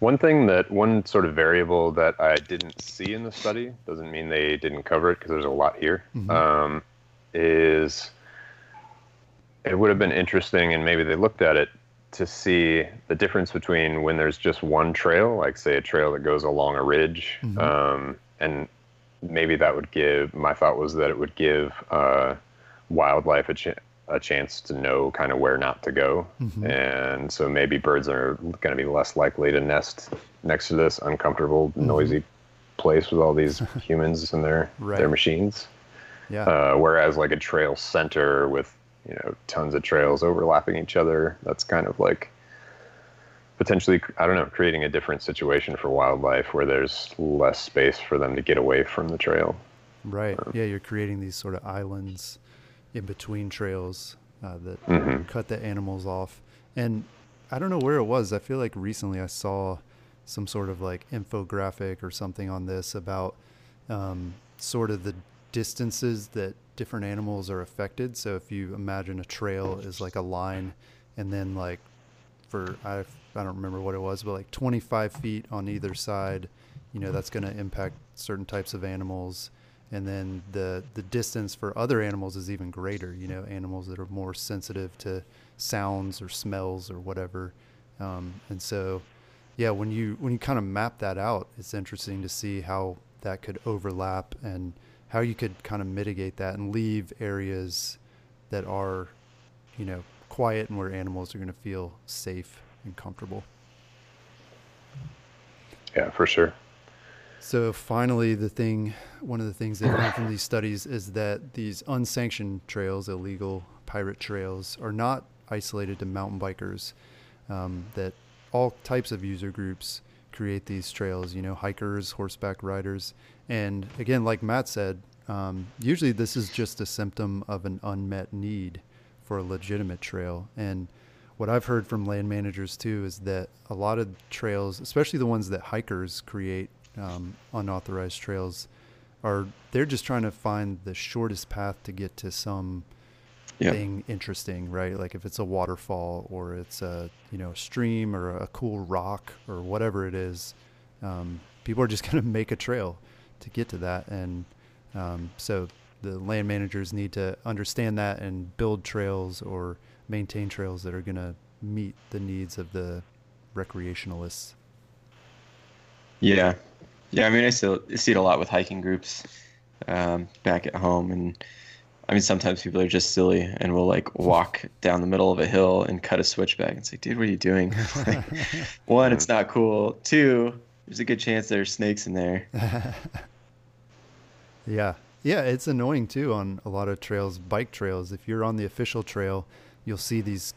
One thing that one sort of variable that I didn't see in the study doesn't mean they didn't cover it because there's a lot here. Mhm. Um, is it would have been interesting, and maybe they looked at it to see the difference between when there's just one trail, like say a trail that goes along a ridge, Mhm. um, and maybe that would give. My thought was that it would give uh, wildlife a, ch- a chance to know kind of where not to go, Mhm. and so maybe birds are going to be less likely to nest next to this uncomfortable, noisy place with all these humans and their Right. their machines. Yeah. Uh, whereas like a trail center with you know tons of trails overlapping each other, that's kind of like potentially I don't know creating a different situation for wildlife where there's less space for them to get away from the trail. Right. Yeah, you're creating these sort of islands in between trails uh, that Mhm. cut the animals off. And I don't know where it was. I feel like recently I saw some sort of like infographic or something on this about um, sort of the distances that different animals are affected. So if you imagine a trail is like a line, and then like for I I don't remember what it was, but like 25 feet on either side, you know that's going to impact certain types of animals and then the the distance for other animals is even greater you know animals that are more sensitive to sounds or smells or whatever um, and so yeah when you when you kind of map that out it's interesting to see how that could overlap and how you could kind of mitigate that and leave areas that are you know quiet and where animals are going to feel safe and comfortable Yeah, for sure. So finally, the thing, one of the things they found from these studies is that these unsanctioned trails, illegal pirate trails, are not isolated to mountain bikers. Um, that all types of user groups create these trails. You know, hikers, horseback riders, and again, like Matt said, um, usually this is just a symptom of an unmet need for a legitimate trail. And what I've heard from land managers too is that a lot of trails, especially the ones that hikers create, um, unauthorized trails, are they're just trying to find the shortest path to get to some Yeah. thing interesting, right? Like if it's a waterfall or it's a you know stream or a cool rock or whatever it is, um, people are just going to make a trail to get to that, and um, so the land managers need to understand that and build trails or maintain trails that are going to meet the needs of the recreationalists. Yeah, yeah. I mean, I still see it a lot with hiking groups um, back at home, and I mean, sometimes people are just silly and will like walk down the middle of a hill and cut a switchback. It's like, dude, what are you doing? like, one, it's not cool. Two, there's a good chance there's snakes in there. Yeah. Yeah, it's annoying too on a lot of trails, bike trails. If you're on the official trail, you'll see these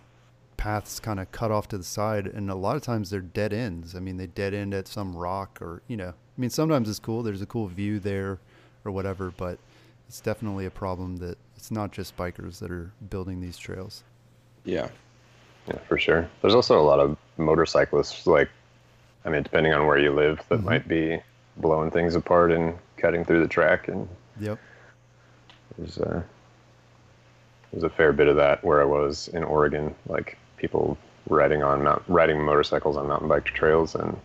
paths kind of cut off to the side and a lot of times they're dead ends. I mean, they dead end at some rock or, you know, I mean, sometimes it's cool. There's a cool view there or whatever, but it's definitely a problem that it's not just bikers that are building these trails. Yeah. Yeah, for sure. There's also a lot of motorcyclists, like, I mean, depending on where you live, that Mhm. might be blowing things apart and cutting through the track. And Yep. there's, uh, there's a fair bit of that where I was in Oregon, like people riding on mount, riding motorcycles on mountain bike trails, and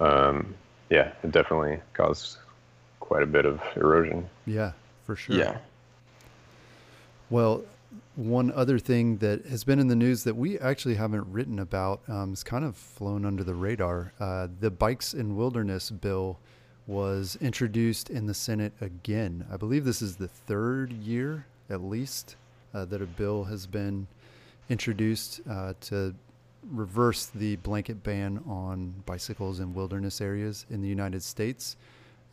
um, yeah, it definitely caused quite a bit of erosion. Yeah, for sure. Yeah. Well, one other thing that has been in the news that we actually haven't written about um, is kind of flown under the radar. Uh, the Bikes in Wilderness bill was introduced in the Senate again. I believe this is the third year, at least, uh, that a bill has been introduced uh, to reverse the blanket ban on bicycles in wilderness areas in the United States.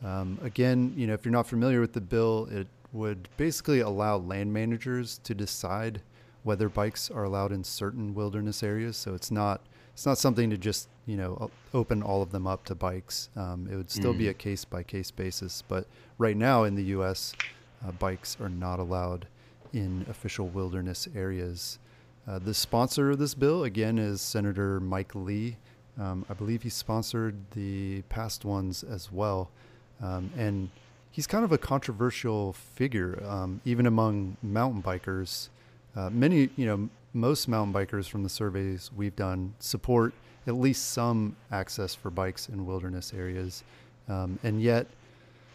Um, again, you know, if you're not familiar with the bill, it would basically allow land managers to decide whether bikes are allowed in certain wilderness areas. So it's not it's not something to just you know open all of them up to bikes. Um, it would still be Mm. a case by case basis. But right now in the U.S., uh, bikes are not allowed in official wilderness areas. Uh, the sponsor of this bill, again, is Senator Mike Lee. Um, I believe he sponsored the past ones as well. Um, and he's kind of a controversial figure, um, even among mountain bikers. Uh, many, you know, most mountain bikers from the surveys we've done support at least some access for bikes in wilderness areas. Um, and yet,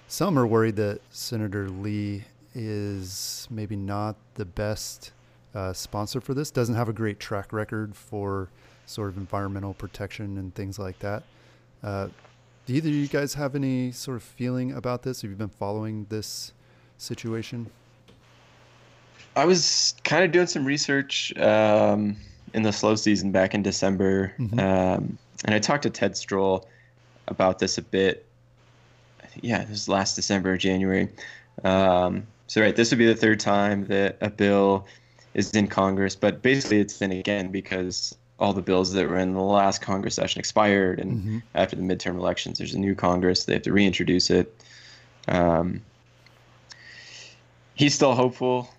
some are worried that Senator Lee is maybe not the best uh, sponsor for this, doesn't have a great track record for sort of environmental protection and things like that. Uh, do either of you guys have any sort of feeling about this? Have you been following this situation? I was kind of doing some research um, in the slow season back in December, mm-hmm. um, and I talked to Ted Stroll about this a bit. Yeah, this was last December or January. Um, so right, this would be the third time that a bill is in Congress, but basically it's in again because all the bills that were in the last Congress session expired, and mm-hmm. after the midterm elections, there's a new Congress. They have to reintroduce it. Um, he's still hopeful,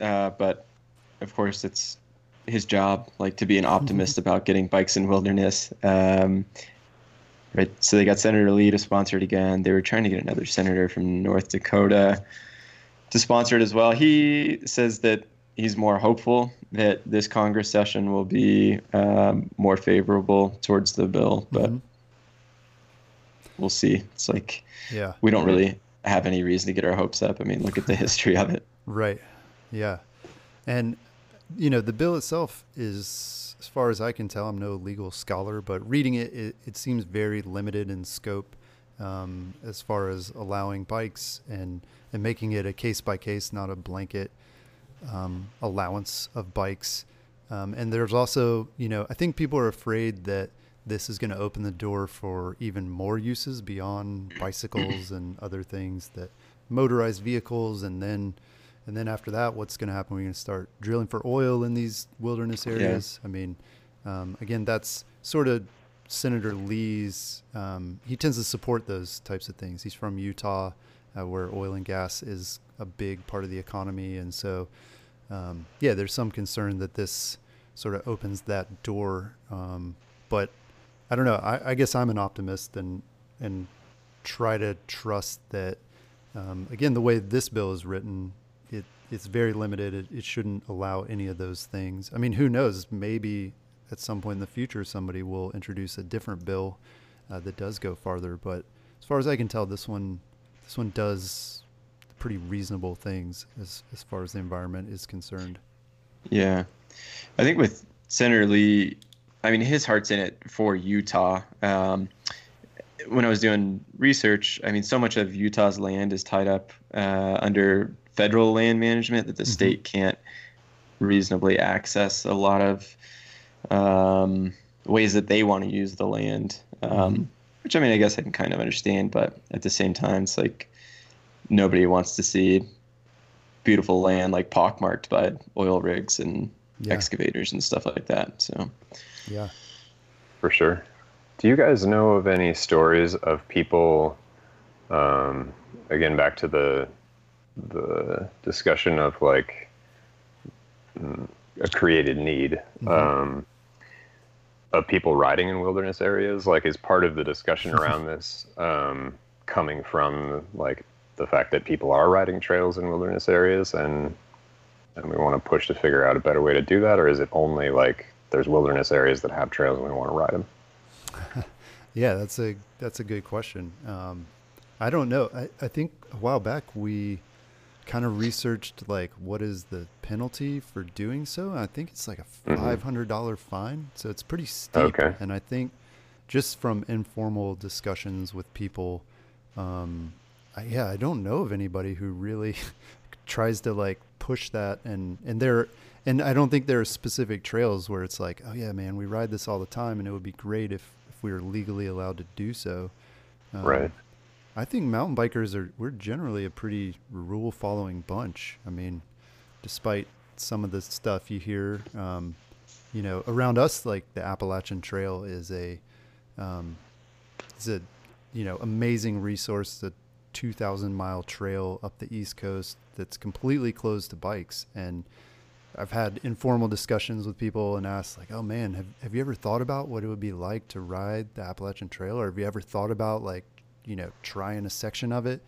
uh, but of course, it's his job, like to be an optimist mm-hmm. about getting bikes in wilderness. Um, right. So they got Senator Lee to sponsor it again. They were trying to get another senator from North Dakota to sponsor it as well. He says that he's more hopeful that this Congress session will be um, more favorable towards the bill, but mm-hmm. we'll see. It's like yeah, we don't really have any reason to get our hopes up. I mean, look at the history of it. Right. Yeah. And you know, the bill itself is, as far as I can tell, I'm no legal scholar, but reading it, it, it seems very limited in scope um, as far as allowing bikes and and making it a case by case, not a blanket um, allowance of bikes. Um, and there's also, you know, I think people are afraid that this is going to open the door for even more uses beyond bicycles and other things that motorized vehicles. And then, and then after that, what's going to happen? We're going to start drilling for oil in these wilderness areas. Yeah. I mean, um, again, that's sort of Senator Lee's. Um, he tends to support those types of things. He's from Utah, uh, where oil and gas is a big part of the economy, and so um, yeah, there's some concern that this sort of opens that door. Um, but I don't know. I, I, guess I'm an optimist and and try to trust that. Um, again, the way this bill is written, it it's very limited. It, it shouldn't allow any of those things. I mean, who knows? Maybe at some point in the future, somebody will introduce a different bill uh, that does go farther. But as far as I can tell, this one this one does pretty reasonable things as as far as the environment is concerned. Yeah, I think with Senator Lee, I mean his heart's in it for Utah. Um, when I was doing research, I mean so much of Utah's land is tied up uh, under federal land management that the mm-hmm. state can't reasonably access a lot of um, ways that they want to use the land. Um, mm-hmm. Which I mean, I guess I can kind of understand, but at the same time, it's like nobody wants to see beautiful land like pockmarked by oil rigs and yeah. excavators and stuff like that. So, yeah, for sure. Do you guys know of any stories of people? Um, again, back to the the discussion of like a created need. Mm-hmm. Um, of people riding in wilderness areas, like, is part of the discussion around this um, coming from like the fact that people are riding trails in wilderness areas and and we want to push to figure out a better way to do that or is it only like there's wilderness areas that have trails and we want to ride them yeah that's a that's a good question. Um, i don't know. I, I think a while back we kind of researched like what is the penalty for doing so? I think it's like a $500 mm-hmm. fine so it's pretty steep. Okay. and i think just from informal discussions with people um, I, yeah, I don't know of anybody who really tries to like push that and and there and I don't think there are specific trails where it's like, oh yeah, man, we ride this all the time, and it would be great if if we were legally allowed to do so. Um, right. I think mountain bikers are we're generally a pretty rule following bunch. I mean, despite some of the stuff you hear, um, you know, around us, like the Appalachian Trail is a um, is a you know amazing resource that 2,000 mile trail up the East Coast that's completely closed to bikes. And I've had informal discussions with people and asked like, "Oh man, have have you ever thought about what it would be like to ride the Appalachian Trail, or have you ever thought about like, you know, trying a section of it?"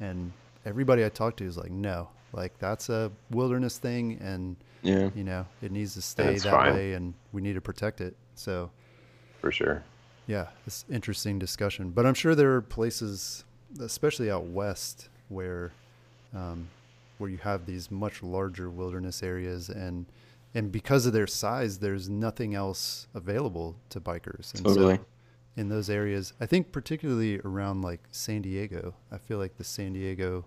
And everybody I talked to is like, "No, like that's a wilderness thing, and Yeah. you know, it needs to stay that fine. way, and we need to protect it." So For sure. yeah, it's interesting discussion. But I'm sure there are places, especially out west, where um, where you have these much larger wilderness areas, and and because of their size, there's nothing else available to bikers. And Totally. so in those areas, I think particularly around like San Diego, I feel like the San Diego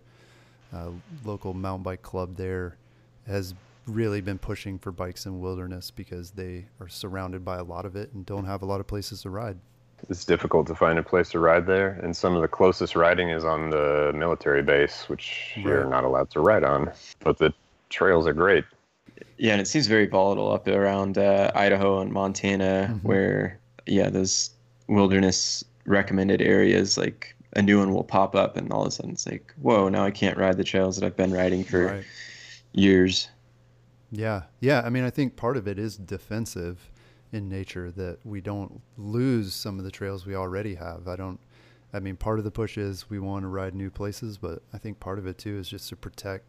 uh, local mountain bike club there has really been pushing for bikes in wilderness because they are surrounded by a lot of it and don't have a lot of places to ride. It's difficult to find a place to ride there, and some of the closest riding is on the military base, which you're not allowed to ride on. But the trails are great. Yeah, and it seems very volatile up around uh, Idaho and Montana, Mhm. where yeah, those wilderness recommended areas like a new one will pop up, and all of a sudden it's like, whoa, now I can't ride the trails that I've been riding for Right. years. Yeah. Yeah. I mean, I think part of it is defensive in nature that we don't lose some of the trails we already have. I don't, I mean, part of the push is we want to ride new places, but I think part of it too is just to protect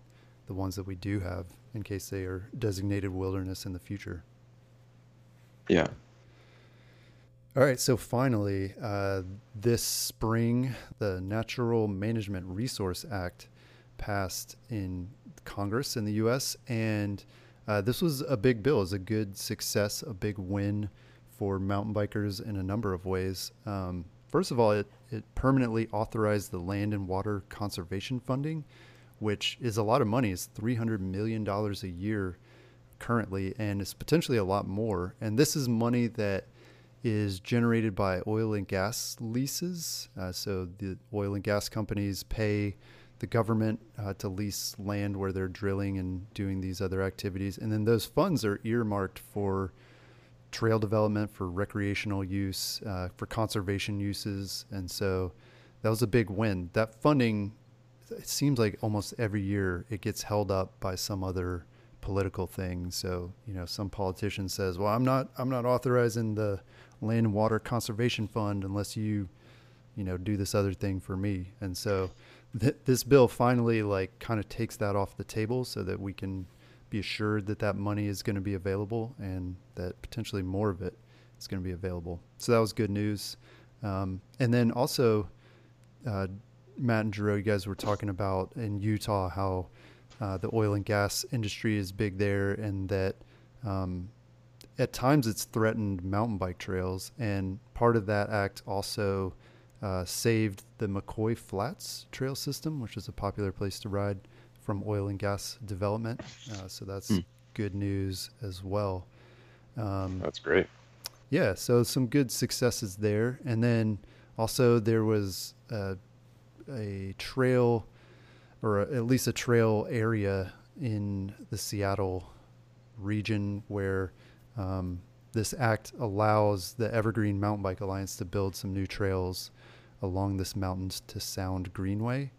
the ones that we do have in case they are designated wilderness in the future. Yeah. All right, so finally, uh, this spring, the Natural Management Resource Act passed in Congress in the U.S., and uh, this was a big bill. It was a good success, a big win for mountain bikers in a number of ways. Um, first of all, it, it permanently authorized the Land and Water Conservation Funding, which is a lot of money. It's $300 million a year currently, and it's potentially a lot more. And this is money that is generated by oil and gas leases. Uh, so the oil and gas companies pay the government uh, to lease land where they're drilling and doing these other activities. And then those funds are earmarked for trail development, for recreational use, uh, for conservation uses. And so that was a big win. That funding, it seems like almost every year it gets held up by some other political thing. So, you know, some politician says, "Well, I'm not I'm not authorizing the land and water conservation fund unless you, you know, do this other thing for me." And so th- this bill finally like kind of takes that off the table so that we can be assured that that money is going to be available and that potentially more of it is going to be available. So that was good news. Um, and then also, uh, Matt and Jero, you guys were talking about in Utah how uh, the oil and gas industry is big there, and that um, at times it's threatened mountain bike trails. And part of that act also uh, saved the McCoy Flats trail system, which is a popular place to ride from oil and gas development. Uh, so that's Hmm. good news as well. Um, That's great. yeah, so some good successes there, and then also there was a, a trail, or a, at least a trail area in the Seattle region where um, this act allows the Evergreen Mountain Bike Alliance to build some new trails along this Mountains to Sound Greenway,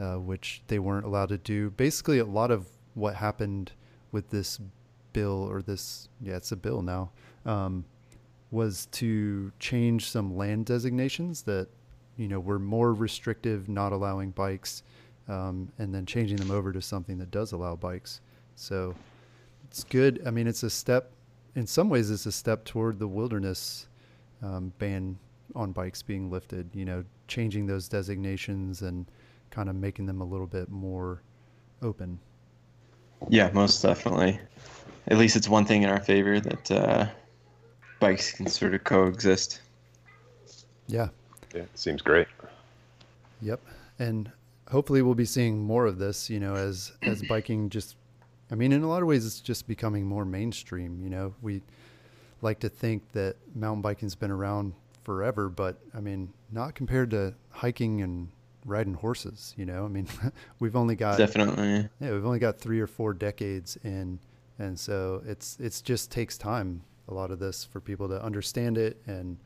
uh, which they weren't allowed to do. Basically, a lot of what happened with this bill, or this, yeah, it's a bill now, um, was to change some land designations that, you know, were more restrictive, not allowing bikes, um, and then changing them over to something that does allow bikes. So it's good. I mean, it's a step. In some ways, it's a step toward the wilderness um, ban on bikes being lifted. You know, changing those designations and kind of making them a little bit more open. Yeah, most definitely. At least it's one thing in our favor that uh, bikes can sort of coexist. Yeah. Yeah, seems great. Yep. And hopefully we'll be seeing more of this, you know, as as biking just I mean, in a lot of ways it's just becoming more mainstream, you know. We like to think that mountain biking's been around forever, but I mean, not compared to hiking and riding horses, you know. I mean, we've only got Definitely. yeah, we've only got 3 or 4 decades in and so it's it's just takes time a lot of this for people to understand it and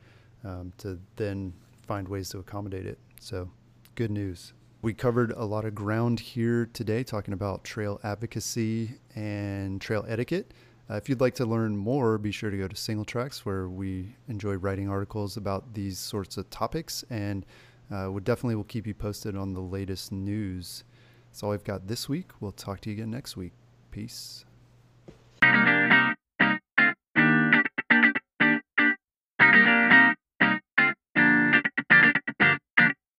um, to then find ways to accommodate it. So, good news. We covered a lot of ground here today talking about trail advocacy and trail etiquette. Uh, if you'd like to learn more, be sure to go to Singletracks, where we enjoy writing articles about these sorts of topics, and uh, we definitely will keep you posted on the latest news. That's all I've got this week. We'll talk to you again next week. Peace.